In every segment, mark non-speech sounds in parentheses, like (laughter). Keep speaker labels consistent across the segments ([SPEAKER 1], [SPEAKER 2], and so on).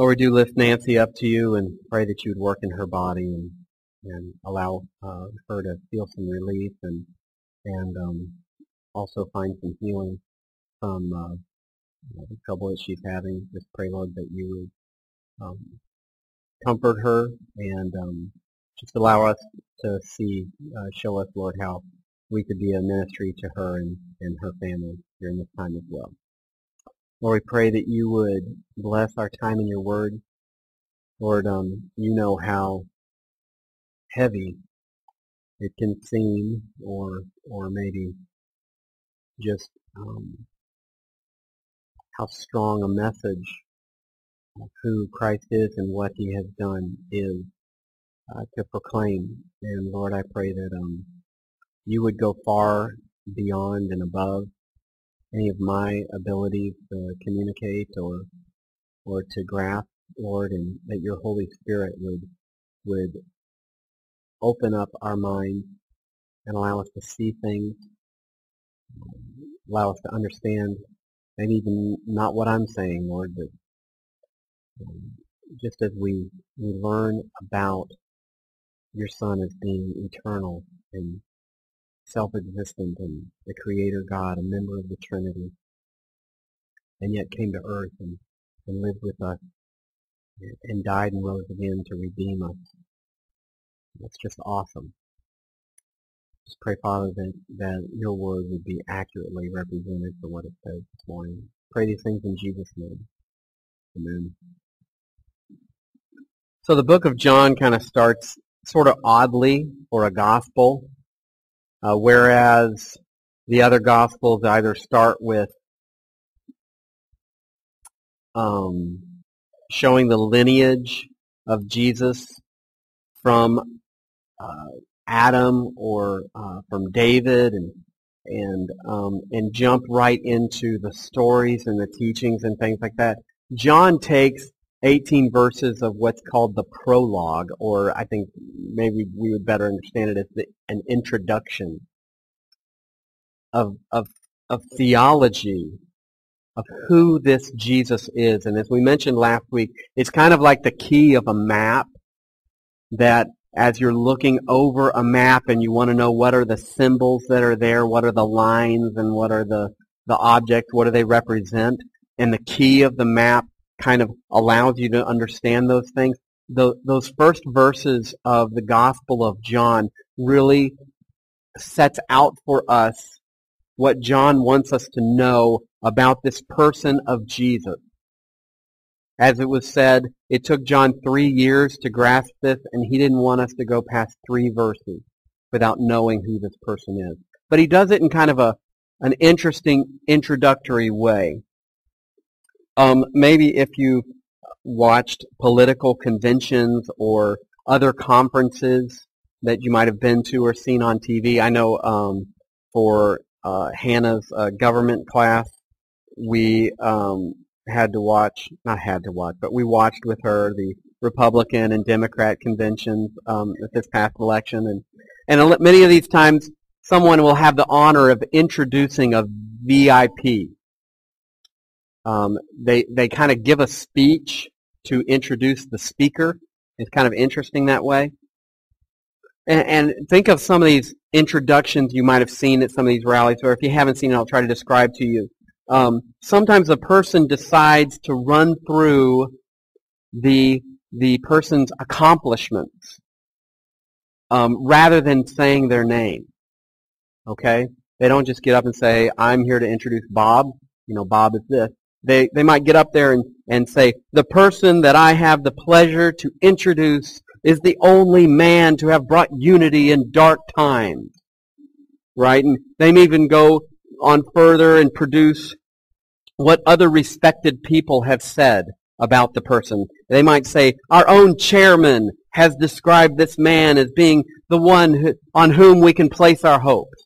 [SPEAKER 1] Lord, we do lift Nancy up to you and pray that you would work in her body and, and allow uh, her to feel some relief and and um, also find some healing from uh, you know, the trouble that she's having. Just pray, Lord, that you would um, comfort her and um, just allow us to see, uh, show us, Lord, how we could be a ministry to her and, and her family during this time as well. Lord, we pray that you would bless our time in your word. Lord, um, you know how heavy it can seem or or maybe just um, how strong a message of who Christ is and what he has done is uh, to proclaim. And Lord, I pray that um, you would go far beyond and above any of my abilities to communicate or or to grasp, Lord, and that your Holy Spirit would would open up our minds and allow us to see things, allow us to understand, and even not what I'm saying, Lord, but um, just as we, we learn about your Son as being eternal and self-existent and the Creator God, a member of the Trinity, and yet came to earth and, and lived with us and died and rose again to redeem us. That's just awesome. Just pray, Father, that, that your word would be accurately represented for what it says this morning. Pray these things in Jesus' name. Amen. So the book of John kind of starts sort of oddly for a gospel, uh, whereas the other gospels either start with um, showing the lineage of Jesus from uh, Adam or uh, from David and and um, and jump right into the stories and the teachings and things like that. John takes 18 verses of what's called the prologue, or I think maybe we would better understand it as the, an introduction of, of, of theology of who this Jesus is. And as we mentioned last week, it's kind of like the key of a map that as you're looking over a map and you want to know what are the symbols that are there, what are the lines and what are the, the objects, what do they represent, and the key of the map kind of allows you to understand those things. The, those first verses of the Gospel of John really sets out for us what John wants us to know about this person of Jesus. As it was said, it took John three years to grasp this, and he didn't want us to go past three verses without knowing who this person is. But he does it in kind of a an interesting introductory way. Um, maybe if you watched political conventions or other conferences that you might have been to or seen on TV. I know um, for uh, Hannah's uh, government class, we um, had to watch, not had to watch, but we watched with her the Republican and Democrat conventions um, at this past election, and and many of these times someone will have the honor of introducing a VIP. Um, they they kind of give a speech to introduce the speaker. It's kind of interesting that way. And, and think of some of these introductions you might have seen at some of these rallies, or if you haven't seen it, I'll try to describe to you um, sometimes a person decides to run through the the person's accomplishments um, rather than saying their name. Okay, they don't just get up and say, "I'm here to introduce Bob." You know, Bob is this. They they might get up there and and say, "The person that I have the pleasure to introduce is the only man to have brought unity in dark times." Right, and they may even go on further and produce what other respected people have said about the person. They might say, our own chairman has described this man as being the one who, on whom we can place our hopes.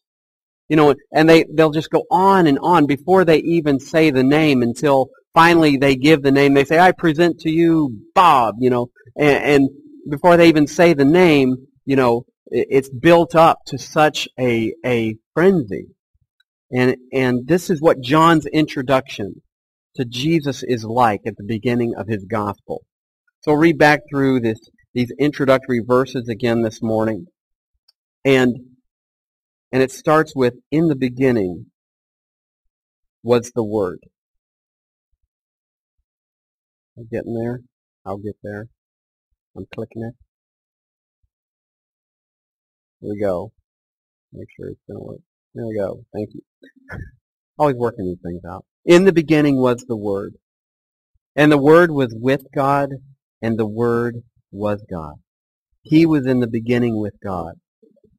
[SPEAKER 1] You know, and they, they'll just go on and on before they even say the name until finally they give the name. They say, I present to you Bob, you know, and, and before they even say the name, you know, it's built up to such a, a frenzy. And, and this is what John's introduction to Jesus is like at the beginning of his gospel. So I'll read back through this, these introductory verses again this morning. And, and it starts with, in the beginning was the Word. I'm getting there. I'll get there. I'm clicking it. Here we go. Make sure it's going to work. There we go. Thank you. (laughs) Always working these things out. In the beginning was the Word. And the Word was with God, and the Word was God. He was in the beginning with God.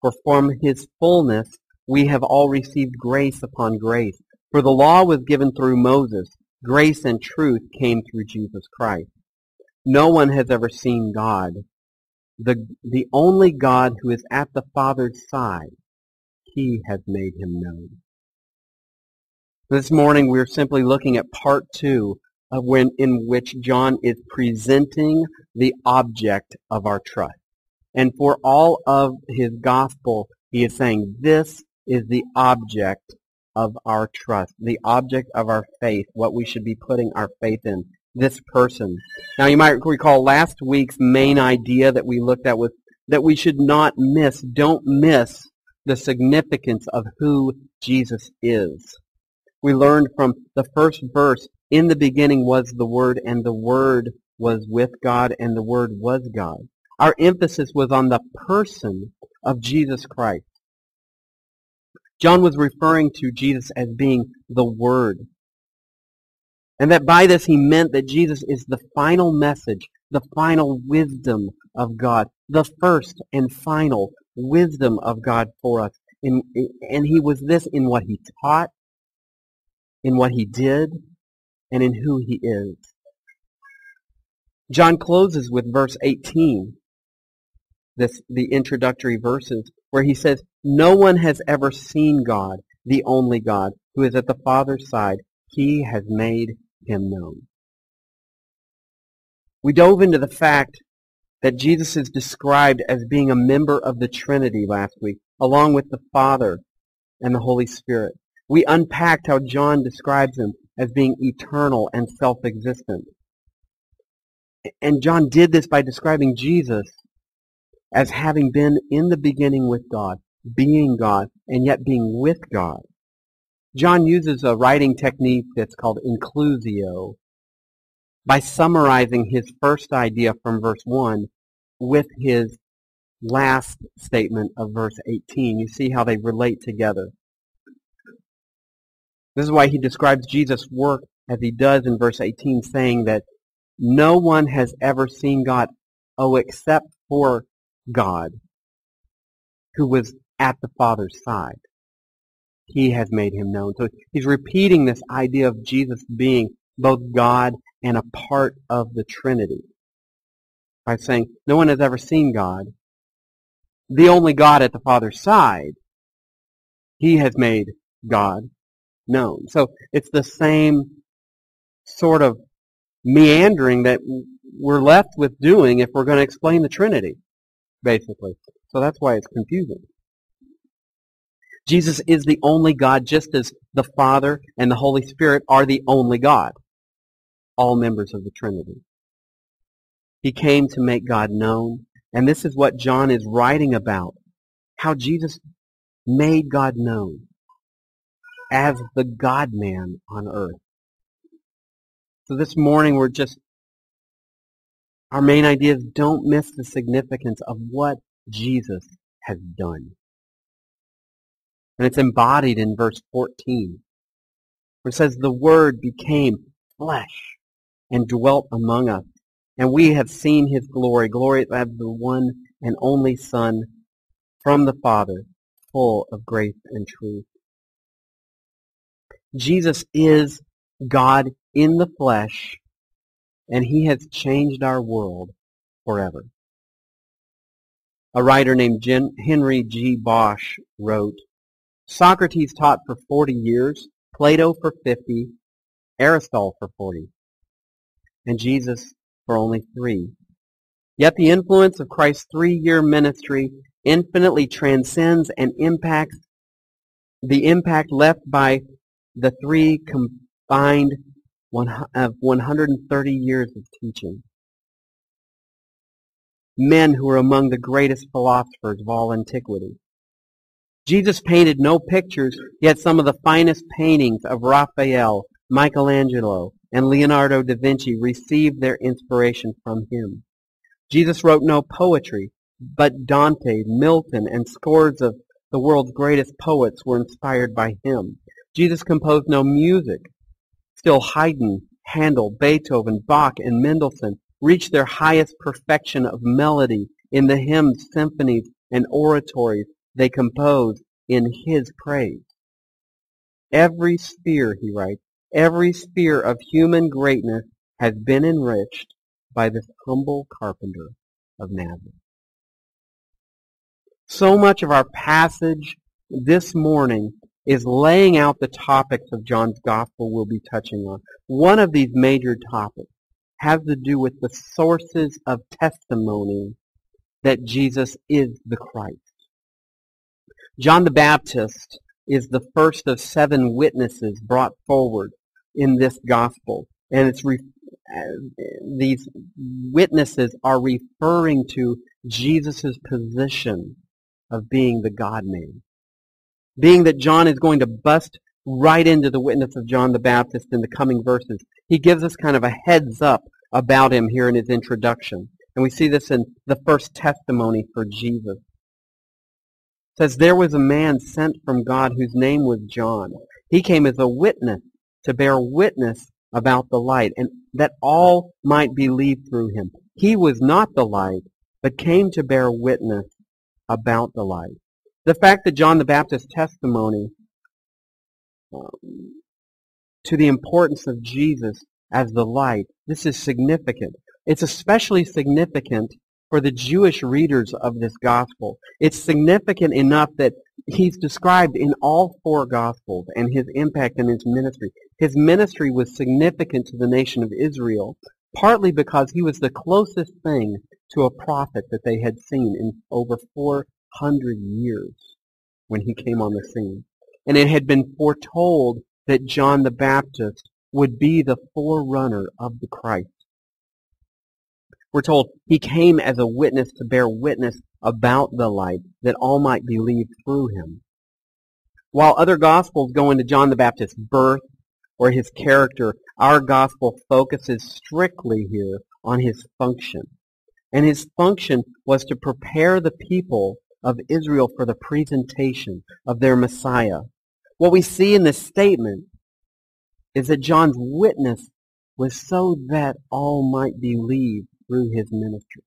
[SPEAKER 1] For from his fullness we have all received grace upon grace. For the law was given through Moses. Grace and truth came through Jesus Christ. No one has ever seen God. The, the only God who is at the Father's side, he has made him known. This morning we're simply looking at part two of when, in which John is presenting the object of our trust. And for all of his gospel, he is saying this is the object of our trust, the object of our faith, what we should be putting our faith in, this person. Now you might recall last week's main idea that we looked at was that we should not miss, don't miss the significance of who Jesus is. We learned from the first verse, in the beginning was the Word, and the Word was with God, and the Word was God. Our emphasis was on the person of Jesus Christ. John was referring to Jesus as being the Word. And that by this he meant that Jesus is the final message, the final wisdom of God, the first and final wisdom of God for us. In, and he was this in what he taught, in what he did, and in who he is. John closes with verse 18 this, the introductory verses where he says, No one has ever seen God, the only God, who is at the Father's side. He has made him known. We dove into the fact that Jesus is described as being a member of the Trinity last week, along with the Father and the Holy Spirit. We unpacked how John describes him as being eternal and self-existent. And John did this by describing Jesus as having been in the beginning with God, being God, and yet being with God. John uses a writing technique that's called inclusio by summarizing his first idea from verse 1 with his last statement of verse 18. You see how they relate together. This is why he describes Jesus' work as he does in verse 18, saying that no one has ever seen God, oh, except for God who was at the Father's side. He has made him known. So he's repeating this idea of Jesus being both God and a part of the Trinity by saying, no one has ever seen God. The only God at the Father's side, he has made God known. So it's the same sort of meandering that we're left with doing if we're going to explain the Trinity, basically. So that's why it's confusing. Jesus is the only God, just as the Father and the Holy Spirit are the only God, all members of the Trinity. He came to make God known, and this is what John is writing about, how Jesus made God known as the God-man on earth. So this morning we're just, our main idea is don't miss the significance of what Jesus has done. And it's embodied in verse 14, where it says, The Word became flesh and dwelt among us, and we have seen his glory, glory of the one and only Son from the Father, full of grace and truth. Jesus is God in the flesh, and he has changed our world forever. A writer named Henry G. Bosch wrote, Socrates taught for 40 years, Plato for 50, Aristotle for 40, and Jesus for only three. Yet the influence of Christ's three-year ministry infinitely transcends and impacts the impact left by the three combined of uh, 130 years of teaching. Men who were among the greatest philosophers of all antiquity. Jesus painted no pictures, yet some of the finest paintings of Raphael, Michelangelo, and Leonardo da Vinci received their inspiration from him. Jesus wrote no poetry, but Dante, Milton, and scores of the world's greatest poets were inspired by him. Jesus composed no music. Still Haydn, Handel, Beethoven, Bach, and Mendelssohn reached their highest perfection of melody in the hymns, symphonies, and oratories they composed in his praise. Every sphere, he writes, every sphere of human greatness has been enriched by this humble carpenter of Nazareth. So much of our passage this morning is laying out the topics of John's Gospel we'll be touching on. One of these major topics has to do with the sources of testimony that Jesus is the Christ. John the Baptist is the first of seven witnesses brought forward in this gospel. And it's re- uh, these witnesses are referring to Jesus' position of being the God-man. Being that John is going to bust right into the witness of John the Baptist in the coming verses, he gives us kind of a heads up about him here in his introduction. And we see this in the first testimony for Jesus. It says, There was a man sent from God whose name was John. He came as a witness to bear witness about the light, and that all might believe through him. He was not the light, but came to bear witness about the light. The fact that John the Baptist's testimony um, to the importance of Jesus as the light, this is significant. It's especially significant for the Jewish readers of this gospel. It's significant enough that he's described in all four gospels and his impact and his ministry. His ministry was significant to the nation of Israel, partly because he was the closest thing to a prophet that they had seen in over 400 years when he came on the scene. And it had been foretold that John the Baptist would be the forerunner of the Christ. We're told he came as a witness to bear witness about the light that all might believe through him. While other gospels go into John the Baptist's birth or his character, our gospel focuses strictly here on his function. And his function was to prepare the people of Israel for the presentation of their Messiah. What we see in this statement is that John's witness was so that all might believe through his ministry.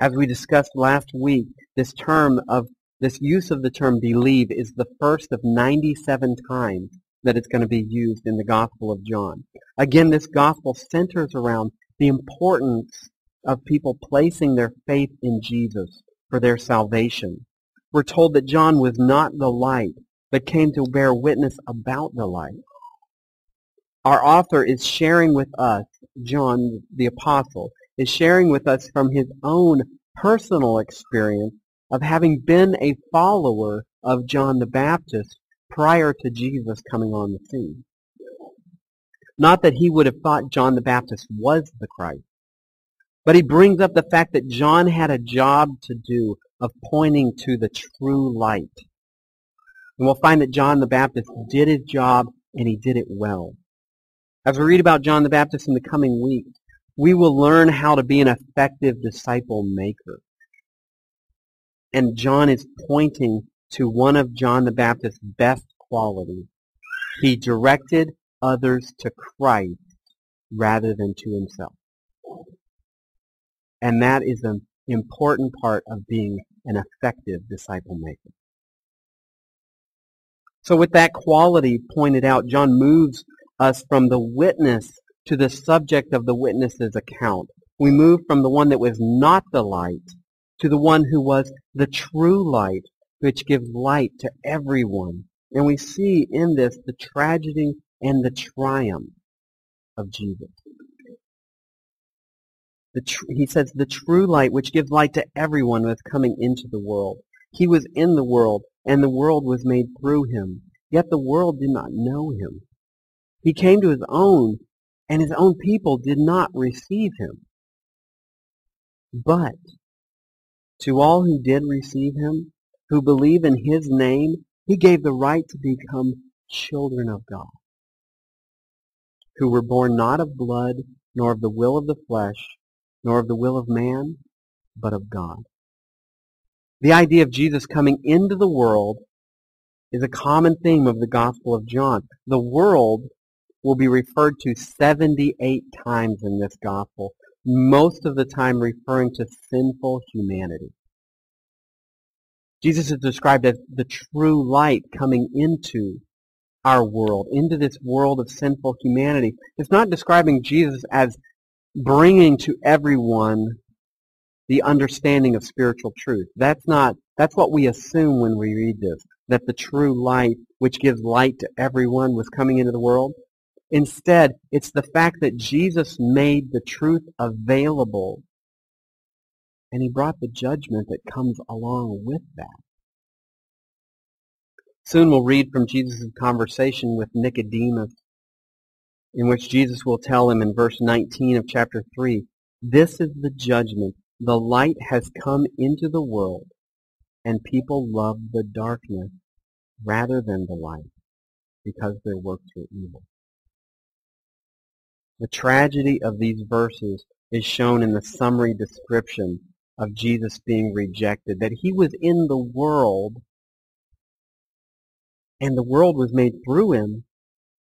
[SPEAKER 1] As we discussed last week, this term of this use of the term believe is the first of 97 times that it's going to be used in the Gospel of John. Again, this Gospel centers around the importance of people placing their faith in Jesus for their salvation. We're told that John was not the light, but came to bear witness about the light. Our author is sharing with us John the Apostle is sharing with us from his own personal experience of having been a follower of John the Baptist prior to Jesus coming on the scene. Not that he would have thought John the Baptist was the Christ, but he brings up the fact that John had a job to do of pointing to the true light. And we'll find that John the Baptist did his job and he did it well. As we read about John the Baptist in the coming weeks, we will learn how to be an effective disciple maker. And John is pointing to one of John the Baptist's best qualities. He directed others to Christ rather than to himself. And that is an important part of being an effective disciple maker. So with that quality pointed out, John moves us from the witness to the subject of the witness's account. We move from the one that was not the light to the one who was the true light, which gives light to everyone. And we see in this the tragedy and the triumph of Jesus. Tr- he says, the true light, which gives light to everyone was coming into the world. He was in the world, and the world was made through him. Yet the world did not know him. He came to his own, and his own people did not receive him. But to all who did receive him, who believe in his name, he gave the right to become children of God, who were born not of blood, nor of the will of the flesh, nor of the will of man, but of God. The idea of Jesus coming into the world is a common theme of the Gospel of John. The world will be referred to 78 times in this Gospel, most of the time referring to sinful humanity. Jesus is described as the true light coming into our world, into this world of sinful humanity. It's not describing Jesus as bringing to everyone the understanding of spiritual truth. That's not, that's what we assume when we read this, that the true light, which gives light to everyone, was coming into the world. Instead, it's the fact that Jesus made the truth available and he brought the judgment that comes along with that. Soon we'll read from Jesus' conversation with Nicodemus in which Jesus will tell him in verse 19 of chapter 3, This is the judgment. The light has come into the world, and people love the darkness rather than the light, because their works were evil. The tragedy of these verses is shown in the summary description of Jesus being rejected, that he was in the world, and the world was made through him,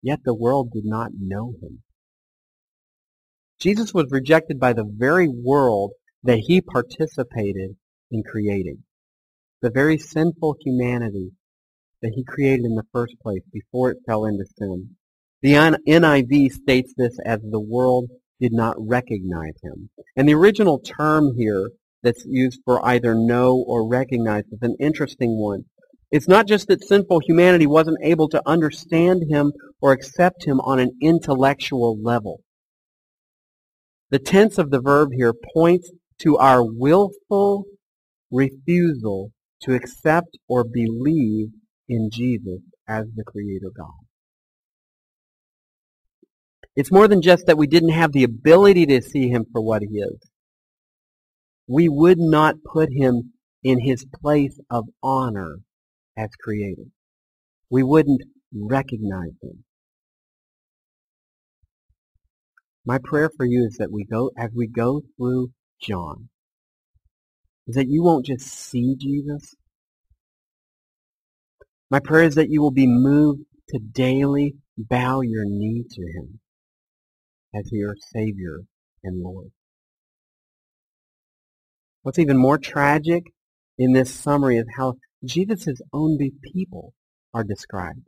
[SPEAKER 1] Yet the world did not know him. Jesus was rejected by the very world that he participated in creating. The very sinful humanity that he created in the first place before it fell into sin. The NIV states this as the world did not recognize him. And the original term here that's used for either know or recognize is an interesting one. It's not just that sinful humanity wasn't able to understand him or accept him on an intellectual level. The tense of the verb here points to our willful refusal to accept or believe in Jesus as the Creator God. It's more than just that we didn't have the ability to see him for what he is. We would not put him in his place of honor as creator. We wouldn't recognize him. My prayer for you is that we go, as we go through John, is that you won't just see Jesus. My prayer is that you will be moved to daily bow your knee to him as your Savior and Lord. What's even more tragic in this summary is how Jesus' own people are described.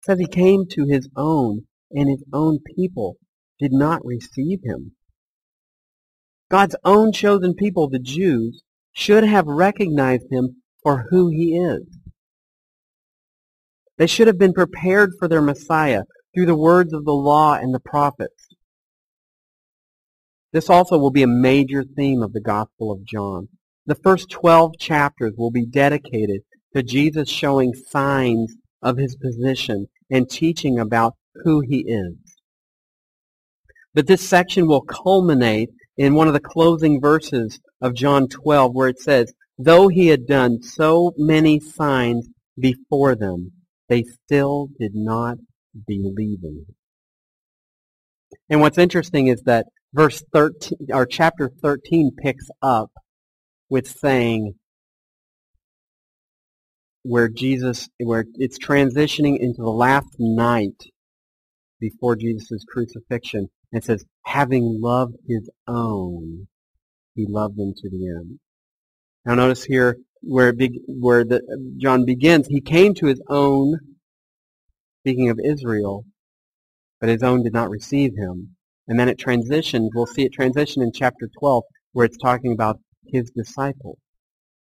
[SPEAKER 1] It says he came to his own, and his own people did not receive him. God's own chosen people, the Jews, should have recognized him for who he is. They should have been prepared for their Messiah through the words of the law and the prophets. This also will be a major theme of the Gospel of John. The first 12 chapters will be dedicated to Jesus showing signs of his position and teaching about who he is. But this section will culminate in one of the closing verses of John 12 where it says, Though he had done so many signs before them, they still did not believe him. And what's interesting is that verse 13, or chapter 13 picks up with saying, where Jesus, where it's transitioning into the last night before Jesus' crucifixion. And it says, having loved his own, he loved them to the end. Now notice here where, where the, John begins, he came to his own, speaking of Israel, but his own did not receive him. And then it transitions, we'll see it transition in chapter 12, where it's talking about his disciples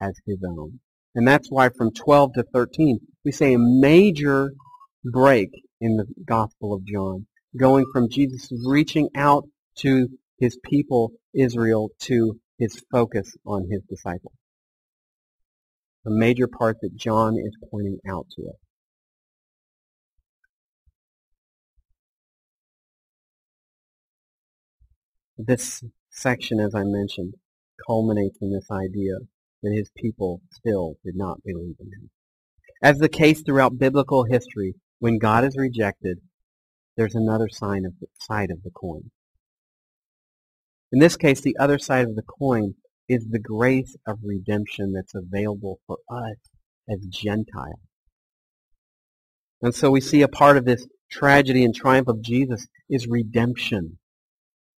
[SPEAKER 1] as his own. And that's why from 12 to 13, we say a major break in the Gospel of John, going from Jesus reaching out to his people, Israel, to his focus on his disciples. A major part that John is pointing out to us. This section, as I mentioned, culminates in this idea that his people still did not believe in him. As the case throughout biblical history, when God is rejected, there's another sign of the, side of the coin. In this case, the other side of the coin is the grace of redemption that's available for us as Gentiles. And so we see a part of this tragedy and triumph of Jesus is redemption.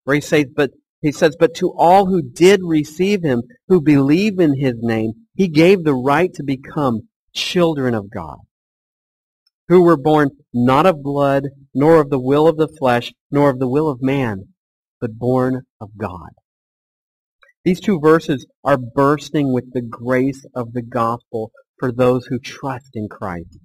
[SPEAKER 1] Where he says, but he says, But to all who did receive him, who believe in his name, he gave the right to become children of God, who were born not of blood, nor of the will of the flesh, nor of the will of man, but born of God. These two verses are bursting with the grace of the gospel for those who trust in Christ.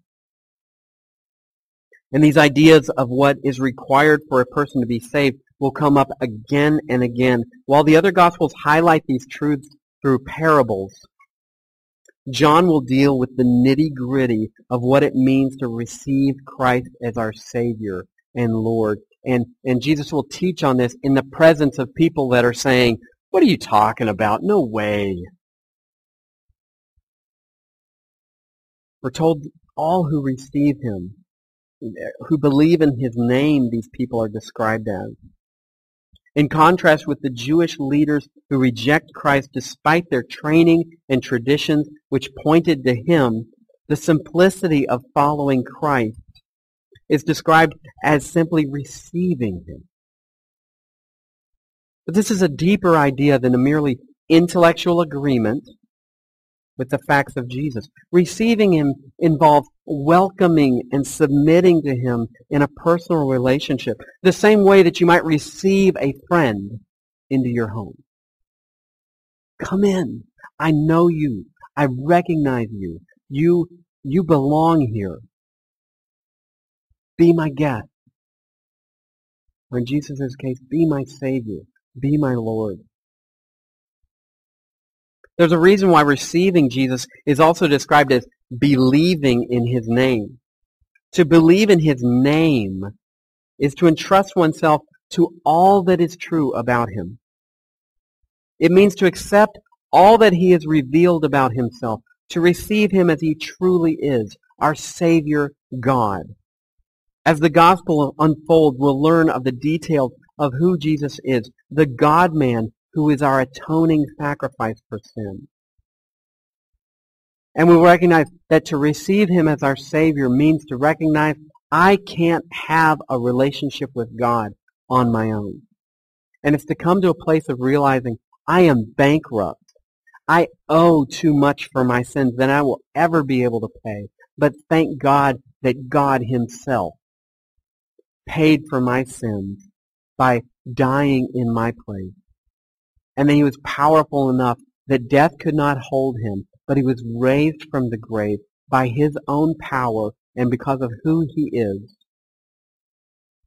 [SPEAKER 1] And these ideas of what is required for a person to be saved will come up again and again. While the other Gospels highlight these truths through parables, John will deal with the nitty-gritty of what it means to receive Christ as our Savior and Lord. And, and Jesus will teach on this in the presence of people that are saying, what are you talking about? No way. We're told all who receive him, who believe in his name, these people are described as. In contrast with the Jewish leaders who reject Christ despite their training and traditions which pointed to him, the simplicity of following Christ is described as simply receiving him. But this is a deeper idea than a merely intellectual agreement with the facts of Jesus. Receiving him involves welcoming and submitting to him in a personal relationship, the same way that you might receive a friend into your home. Come in. I know you. I recognize you. You, you belong here. Be my guest. Or in Jesus' case, be my Savior. Be my Lord. There's a reason why receiving Jesus is also described as believing in his name. To believe in his name is to entrust oneself to all that is true about him. It means to accept all that he has revealed about himself, to receive him as he truly is, our Savior God. As the gospel unfolds, we'll learn of the details of who Jesus is, the God-man who is our atoning sacrifice for sin. And we recognize that to receive him as our Savior means to recognize I can't have a relationship with God on my own. And it's to come to a place of realizing I am bankrupt. I owe too much for my sins than I will ever be able to pay. But thank God that God himself paid for my sins by dying in my place and that he was powerful enough that death could not hold him, but he was raised from the grave by his own power and because of who he is.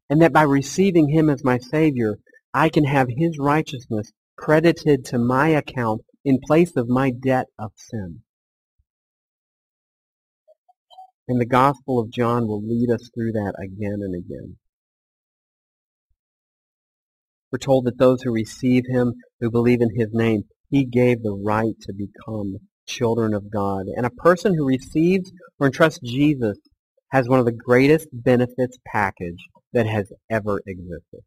[SPEAKER 1] And that by receiving him as my Savior, I can have his righteousness credited to my account in place of my debt of sin. And the Gospel of John will lead us through that again and again. We're told that those who receive him, who believe in his name, he gave the right to become children of God. And a person who receives or entrusts Jesus has one of the greatest benefits package that has ever existed.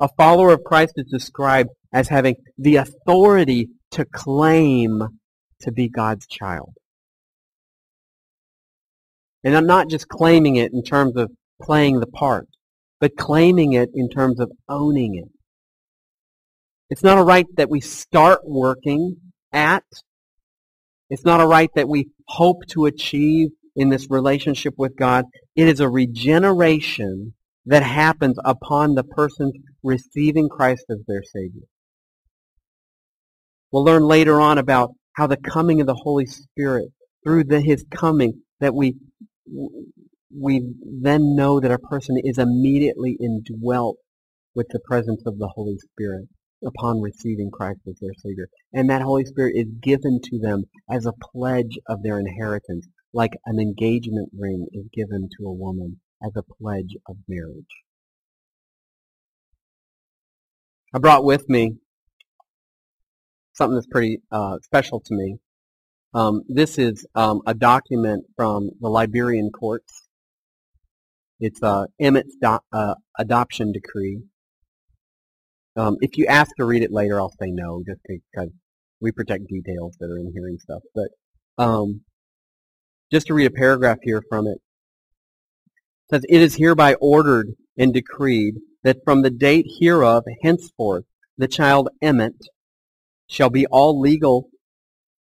[SPEAKER 1] A follower of Christ is described as having the authority to claim to be God's child. And I'm not just claiming it in terms of playing the part, but claiming it in terms of owning it. It's not a right that we start working at. It's not a right that we hope to achieve in this relationship with God. It is a regeneration that happens upon the person receiving Christ as their Savior. We'll learn later on about how the coming of the Holy Spirit, through the, His coming, that we we then know that a person is immediately indwelt with the presence of the Holy Spirit upon receiving Christ as their Savior. And that Holy Spirit is given to them as a pledge of their inheritance, like an engagement ring is given to a woman as a pledge of marriage. I brought with me something that's pretty uh, special to me. Um, this is um, a document from the Liberian courts. It's uh, Emmett's do- uh, adoption decree. Um, if you ask to read it later, I'll say no, just because we protect details that are in here and stuff. But um, just to read a paragraph here from it. it says, It is hereby ordered and decreed that from the date hereof henceforth the child Emmett shall be all legal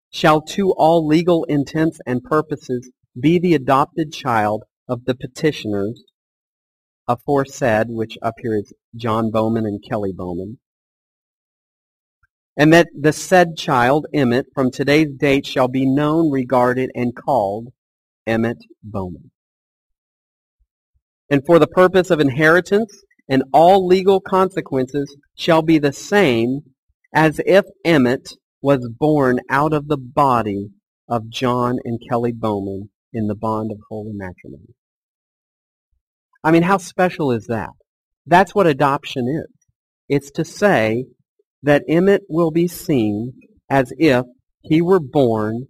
[SPEAKER 1] shall to all legal intents and purposes be the adopted child of the petitioners aforesaid, which up here is John Bowman and Kelly Bowman, and that the said child, Emmett, from today's date shall be known, regarded, and called Emmett Bowman. And for the purpose of inheritance and all legal consequences shall be the same as if Emmett was born out of the body of John and Kelly Bowman in the bond of holy matrimony. I mean, how special is that? That's what adoption is. It's to say that Emmett will be seen as if he were born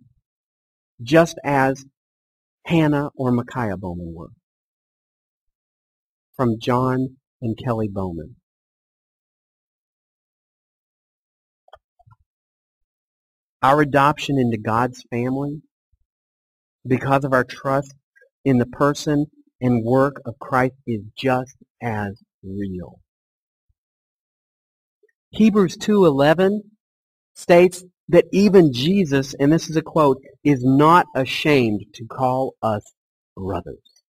[SPEAKER 1] just as Hannah or Micaiah Bowman were. From John and Kelly Bowman. Our adoption into God's family, because of our trust in the person and work of Christ is just as real. Hebrews 2.11 states that even Jesus, and this is a quote, is not ashamed to call us brothers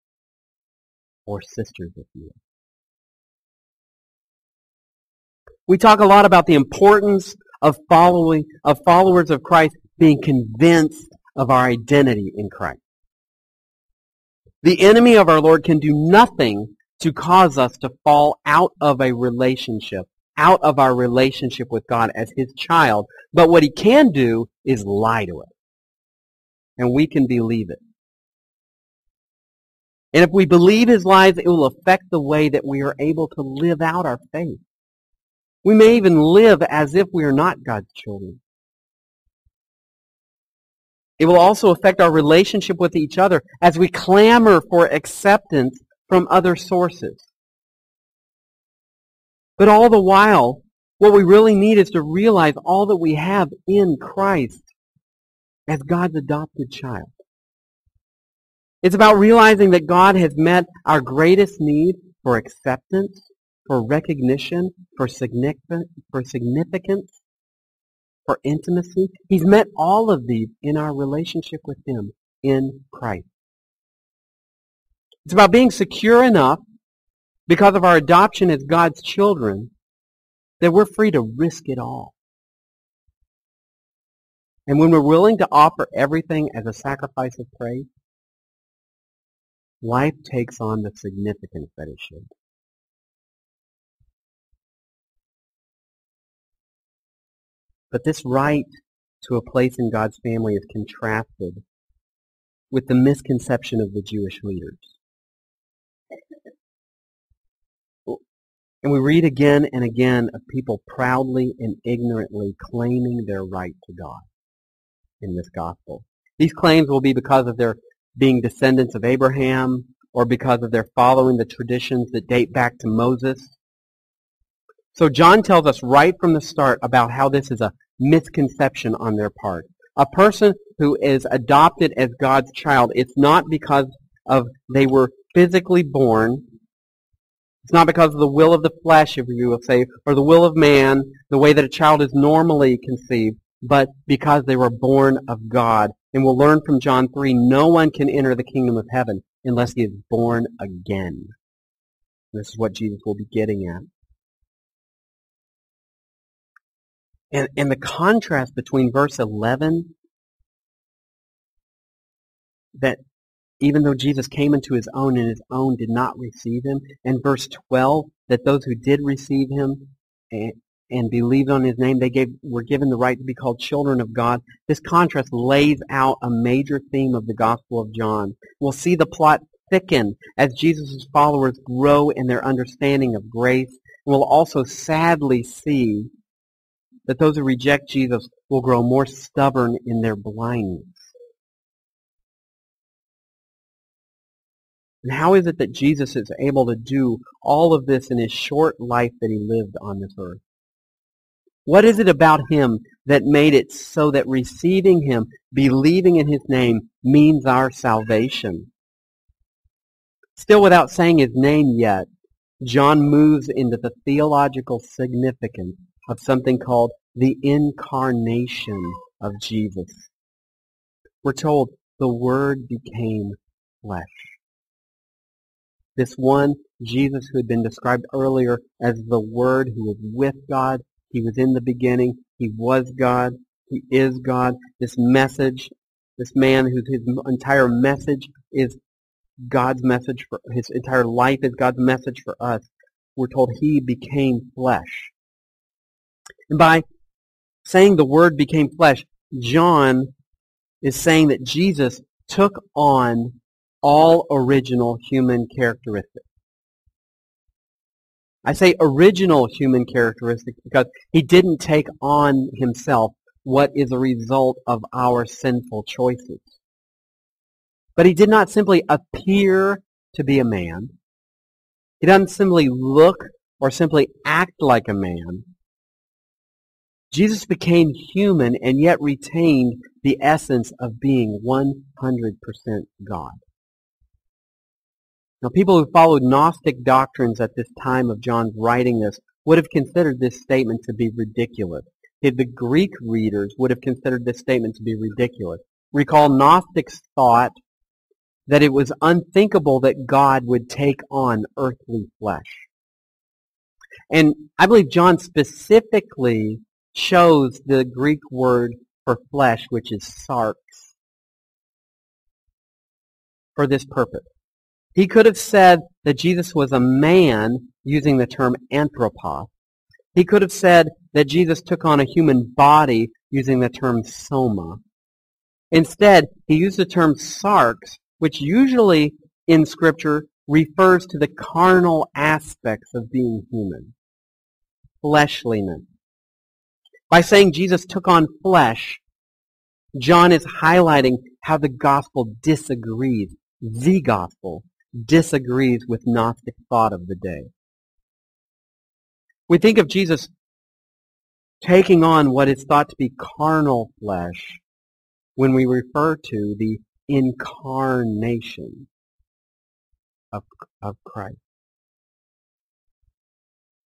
[SPEAKER 1] or sisters, if you will. We talk a lot about the importance of following of followers of Christ being convinced of our identity in Christ. The enemy of our Lord can do nothing to cause us to fall out of a relationship, out of our relationship with God as his child. But what he can do is lie to us. And we can believe it. And if we believe his lies, it will affect the way that we are able to live out our faith. We may even live as if we are not God's children. It will also affect our relationship with each other as we clamor for acceptance from other sources. But all the while, what we really need is to realize all that we have in Christ as God's adopted child. It's about realizing that God has met our greatest need for acceptance, for recognition, for significance, for intimacy. He's met all of these in our relationship with Him in Christ. It's about being secure enough because of our adoption as God's children that we're free to risk it all. And when we're willing to offer everything as a sacrifice of praise, life takes on the significance that it should. But this right to a place in God's family is contrasted with the misconception of the Jewish leaders. And we read again and again of people proudly and ignorantly claiming their right to God in this gospel. These claims will be because of their being descendants of Abraham or because of their following the traditions that date back to Moses. So John tells us right from the start about how this is a misconception on their part. A person who is adopted as God's child, it's not because of they were physically born. It's not because of the will of the flesh, if you will say, or the will of man, the way that a child is normally conceived, but because they were born of God. And we'll learn from John 3, no one can enter the kingdom of heaven unless he is born again. This is what Jesus will be getting at. And, and the contrast between verse 11, that even though Jesus came into his own and his own did not receive him, and verse 12, that those who did receive him and, and believed on his name, they gave, were given the right to be called children of God. This contrast lays out a major theme of the Gospel of John. We'll see the plot thicken as Jesus' followers grow in their understanding of grace. We'll also sadly see that those who reject Jesus will grow more stubborn in their blindness. And how is it that Jesus is able to do all of this in his short life that he lived on this earth? What is it about him that made it so that receiving him, believing in his name, means our salvation? Still without saying his name yet, John moves into the theological significance of something called the incarnation of Jesus. We're told the Word became flesh. This one, Jesus, who had been described earlier as the Word who was with God, he was in the beginning, he was God, he is God. This message, this man whose his entire message is God's message for his entire life is God's message for us. We're told he became flesh. And by saying the Word became flesh, John is saying that Jesus took on all original human characteristics. I say original human characteristics because he didn't take on himself what is a result of our sinful choices. But he did not simply appear to be a man. He doesn't simply look or simply act like a man. Jesus became human and yet retained the essence of being 100% God. Now, people who followed Gnostic doctrines at this time of John's writing this would have considered this statement to be ridiculous. The Greek readers would have considered this statement to be ridiculous. Recall, Gnostics thought that it was unthinkable that God would take on earthly flesh. And I believe John specifically chose the Greek word for flesh, which is sarx, for this purpose. He could have said that Jesus was a man using the term anthropos. He could have said that Jesus took on a human body using the term soma. Instead, he used the term sarx, which usually in Scripture refers to the carnal aspects of being human. Fleshliness. By saying Jesus took on flesh, John is highlighting how the gospel disagrees, the gospel disagrees with Gnostic thought of the day. We think of Jesus taking on what is thought to be carnal flesh when we refer to the incarnation of, of Christ.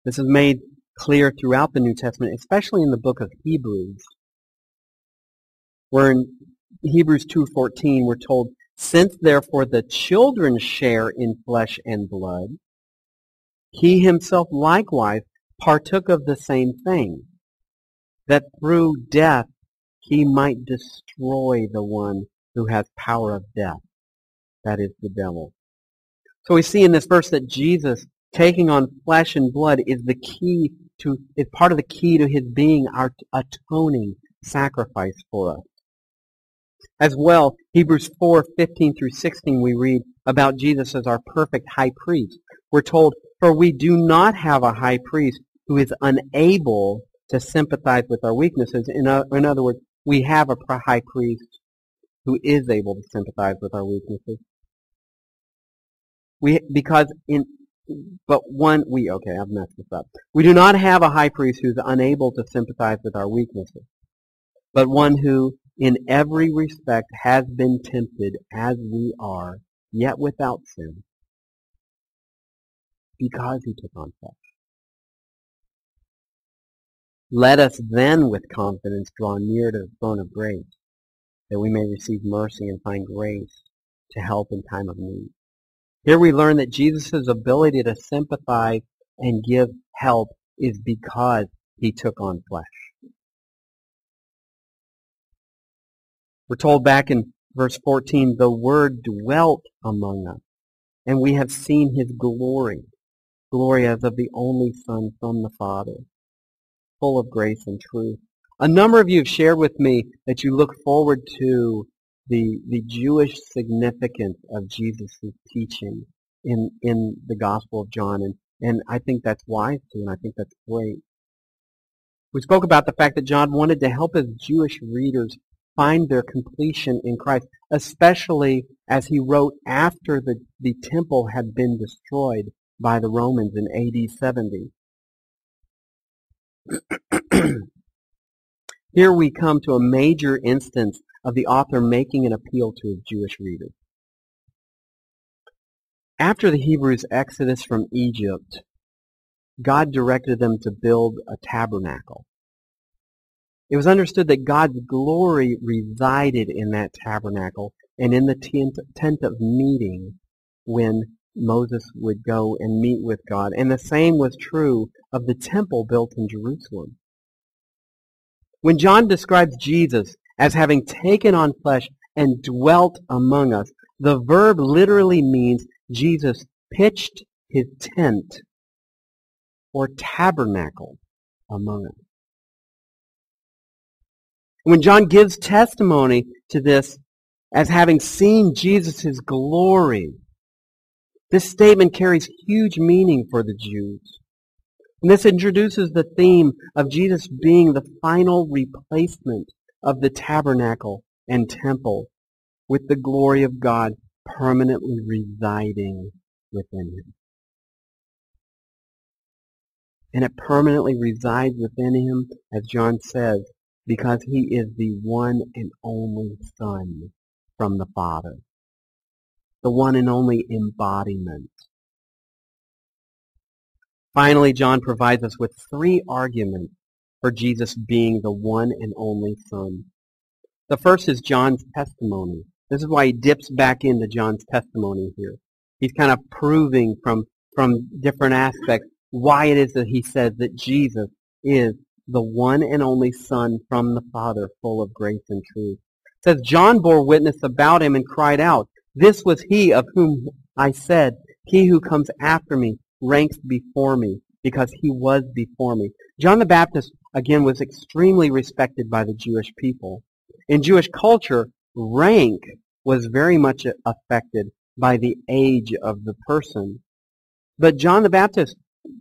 [SPEAKER 1] This is made clear throughout the New Testament, especially in the book of Hebrews, where in Hebrews 2.14 we're told, Since therefore the children share in flesh and blood, he himself likewise partook of the same thing, that through death he might destroy the one who has power of death, that is the devil. So we see in this verse that Jesus taking on flesh and blood is the key to is part of the key to his being our atoning sacrifice for us. As well, Hebrews 4, 15 through 16, we read about Jesus as our perfect high priest. We're told, for we do not have a high priest who is unable to sympathize with our weaknesses. In, in other words, we have a high priest who is able to sympathize with our weaknesses. We, because in, but one, we, okay, I've messed this up. We do not have a high priest who's unable to sympathize with our weaknesses, but one who, in every respect, has been tempted as we are, yet without sin, because he took on flesh. Let us then with confidence draw near to the throne of grace, that we may receive mercy and find grace to help in time of need. Here we learn that Jesus' ability to sympathize and give help is because he took on flesh. We're told back in verse 14, the Word dwelt among us, and we have seen his glory, glory as of the only Son from the Father, full of grace and truth. A number of you have shared with me that you look forward to the, the Jewish significance of Jesus' teaching in, in the Gospel of John. And, and I think that's wise too, and I think that's great. We spoke about the fact that John wanted to help his Jewish readers find their completion in Christ, especially as he wrote after the, the temple had been destroyed by the Romans in AD 70. (clears throat) Here we come to a major instance of the author making an appeal to his Jewish readers. After the Hebrews' exodus from Egypt, God directed them to build a tabernacle. It was understood that God's glory resided in that tabernacle and in the tent of meeting when Moses would go and meet with God. And the same was true of the temple built in Jerusalem. When John describes Jesus as having taken on flesh and dwelt among us, the verb literally means Jesus pitched his tent or tabernacle among us. When John gives testimony to this as having seen Jesus' glory, this statement carries huge meaning for the Jews. And this introduces the theme of Jesus being the final replacement of the tabernacle and temple with the glory of God permanently residing within him. And it permanently resides within him, as John says, because he is the one and only Son from the Father. The one and only embodiment Finally, John provides us with three arguments for Jesus being the one and only Son. The first is John's testimony. This is why he dips back into John's testimony here. He's kind of proving from, from different aspects why it is that he says that Jesus is the one and only Son from the Father, full of grace and truth. It says, John bore witness about him and cried out, This was he of whom I said, He who comes after me ranks before me because he was before me. John the Baptist, again, was extremely respected by the Jewish people. In Jewish culture, rank was very much affected by the age of the person. But John the Baptist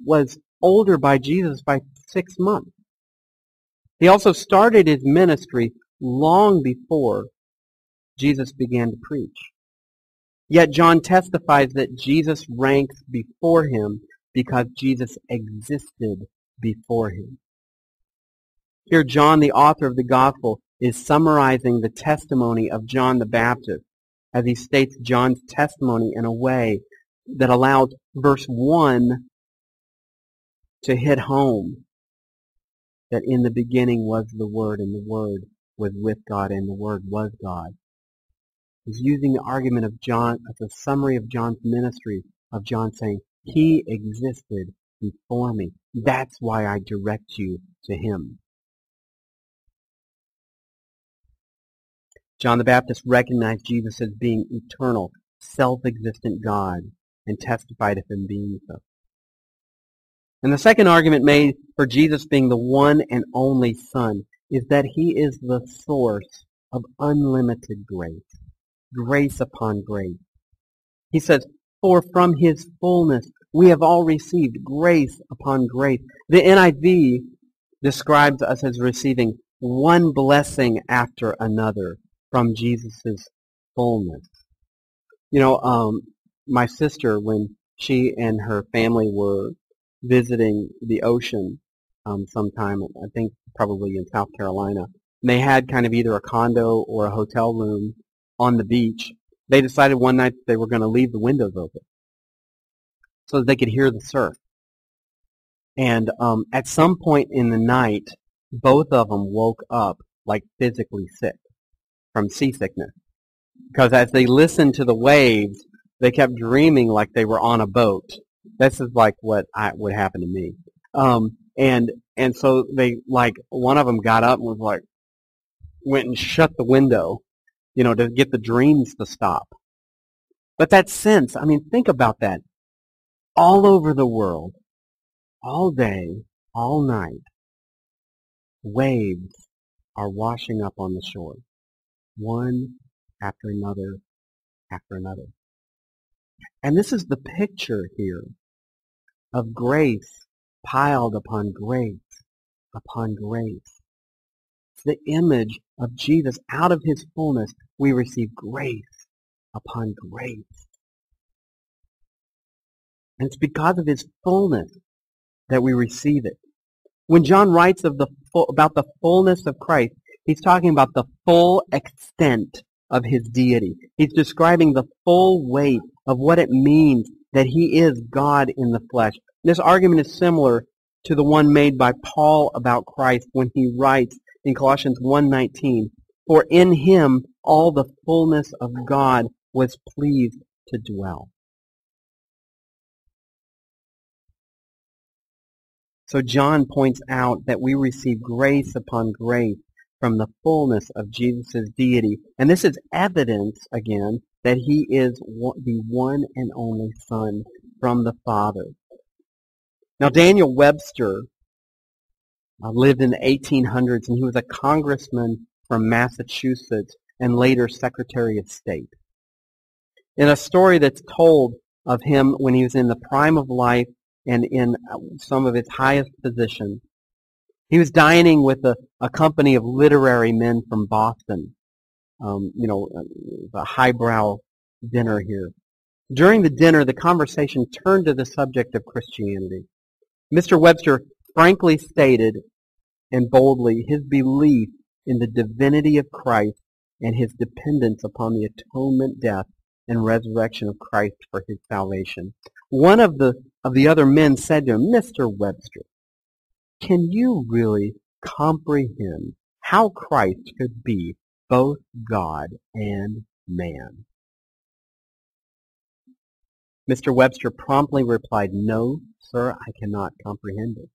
[SPEAKER 1] was older by Jesus by six months. He also started his ministry long before Jesus began to preach. Yet John testifies that Jesus ranks before him because Jesus existed before him. Here John, the author of the gospel, is summarizing the testimony of John the Baptist as he states John's testimony in a way that allows verse 1 to hit home that in the beginning was the Word, and the Word was with God, and the Word was God. He's using the argument of John as a summary of John's ministry, of John saying, He existed before me. That's why I direct you to Him. John the Baptist recognized Jesus as being eternal, self-existent God and testified of Him being so. And the second argument made for Jesus being the one and only Son is that he is the source of unlimited grace, grace upon grace. He says, for from his fullness we have all received grace upon grace. The NIV describes us as receiving one blessing after another from Jesus' fullness. You know, um, my sister, when she and her family were visiting the ocean um, sometime, I think probably in South Carolina, and they had kind of either a condo or a hotel room on the beach. They decided one night that they were going to leave the windows open so that they could hear the surf. And um, at some point in the night, both of them woke up like physically sick from seasickness. Because as they listened to the waves, they kept dreaming like they were on a boat. This is like what I, would happen to me. Um, and and so they like one of them got up and was like, went and shut the window, you know, to get the dreams to stop. But that sense, I mean, think about that. All over the world, all day, all night, waves are washing up on the shore, one after another after another. And this is the picture here of grace piled upon grace upon grace. It's the image of Jesus. Out of his fullness, we receive grace upon grace. And it's because of his fullness that we receive it. When John writes of the about the fullness of Christ, he's talking about the full extent of his deity. He's describing the full weight of what it means that he is God in the flesh. This argument is similar to the one made by Paul about Christ when he writes in Colossians 1.19, For in him all the fullness of God was pleased to dwell. So John points out that we receive grace upon grace from the fullness of Jesus' deity. And this is evidence, again, that he is the one and only Son from the Father. Now, Daniel Webster uh, lived in the 1800s, and he was a congressman from Massachusetts and later Secretary of State. In a story that's told of him when he was in the prime of life and in uh, some of his highest positions. He was dining with a, a company of literary men from Boston. Um, you know, uh, a highbrow dinner here. During the dinner, the conversation turned to the subject of Christianity. Mr. Webster frankly stated and boldly his belief in the divinity of Christ and his dependence upon the atonement, death, and resurrection of Christ for his salvation. One of the of the other men said to him, Mr. Webster, can you really comprehend how Christ could be both God and man? Mr. Webster promptly replied, No, sir, I cannot comprehend it.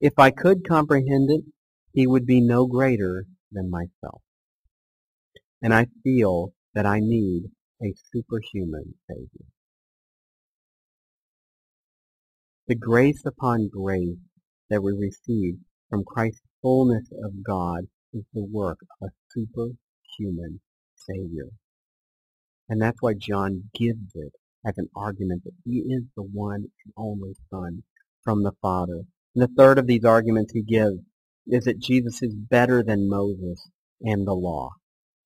[SPEAKER 1] If I could comprehend it, he would be no greater than myself. And I feel that I need a superhuman Savior. The grace upon grace that we receive from Christ's fullness of God is the work of a superhuman Savior. And that's why John gives it as an argument that he is the one and only Son from the Father. And the third of these arguments he gives is that Jesus is better than Moses and the law.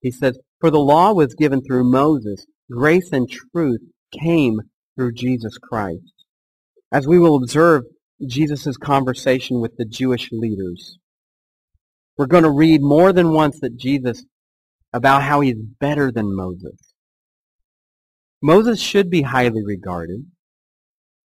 [SPEAKER 1] He says, For the law was given through Moses, grace and truth came through Jesus Christ as we will observe Jesus' conversation with the Jewish leaders. We're going to read more than once that Jesus about how he's better than Moses. Moses should be highly regarded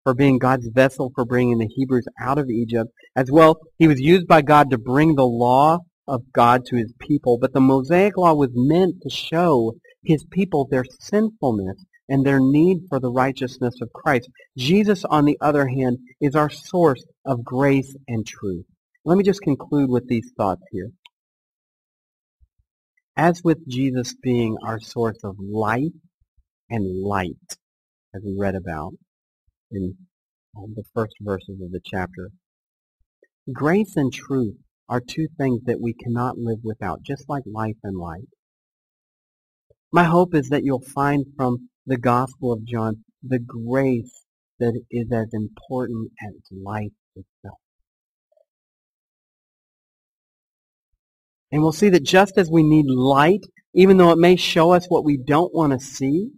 [SPEAKER 1] for being God's vessel for bringing the Hebrews out of Egypt. As well, he was used by God to bring the law of God to his people, but the Mosaic law was meant to show his people their sinfulness and their need for the righteousness of Christ. Jesus, on the other hand, is our source of grace and truth. Let me just conclude with these thoughts here. As with Jesus being our source of life and light, as we read about in the first verses of the chapter. Grace and truth are two things that we cannot live without, just like life and light. My hope is that you'll find from the Gospel of John the grace that is as important as life itself. And we'll see that just as we need light, even though it may show us what we don't want to see,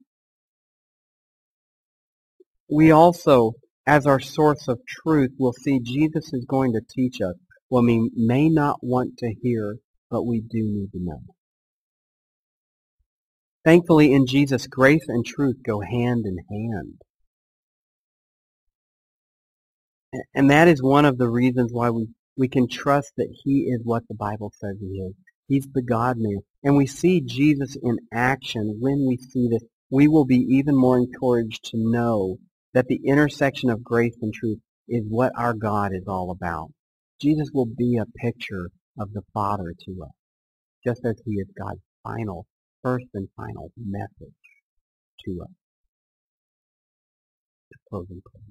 [SPEAKER 1] we also, as our source of truth, will see Jesus is going to teach us what we may not want to hear, but we do need to know. Thankfully, in Jesus, grace and truth go hand in hand. And that is one of the reasons why we, we can trust that he is what the Bible says he is. He's the God-man. And we see Jesus in action when we see this. We will be even more encouraged to know that the intersection of grace and truth is what our God is all about. Jesus will be a picture of the Father to us, just as he is God's final, first and final message to uh, us. Closing prayer.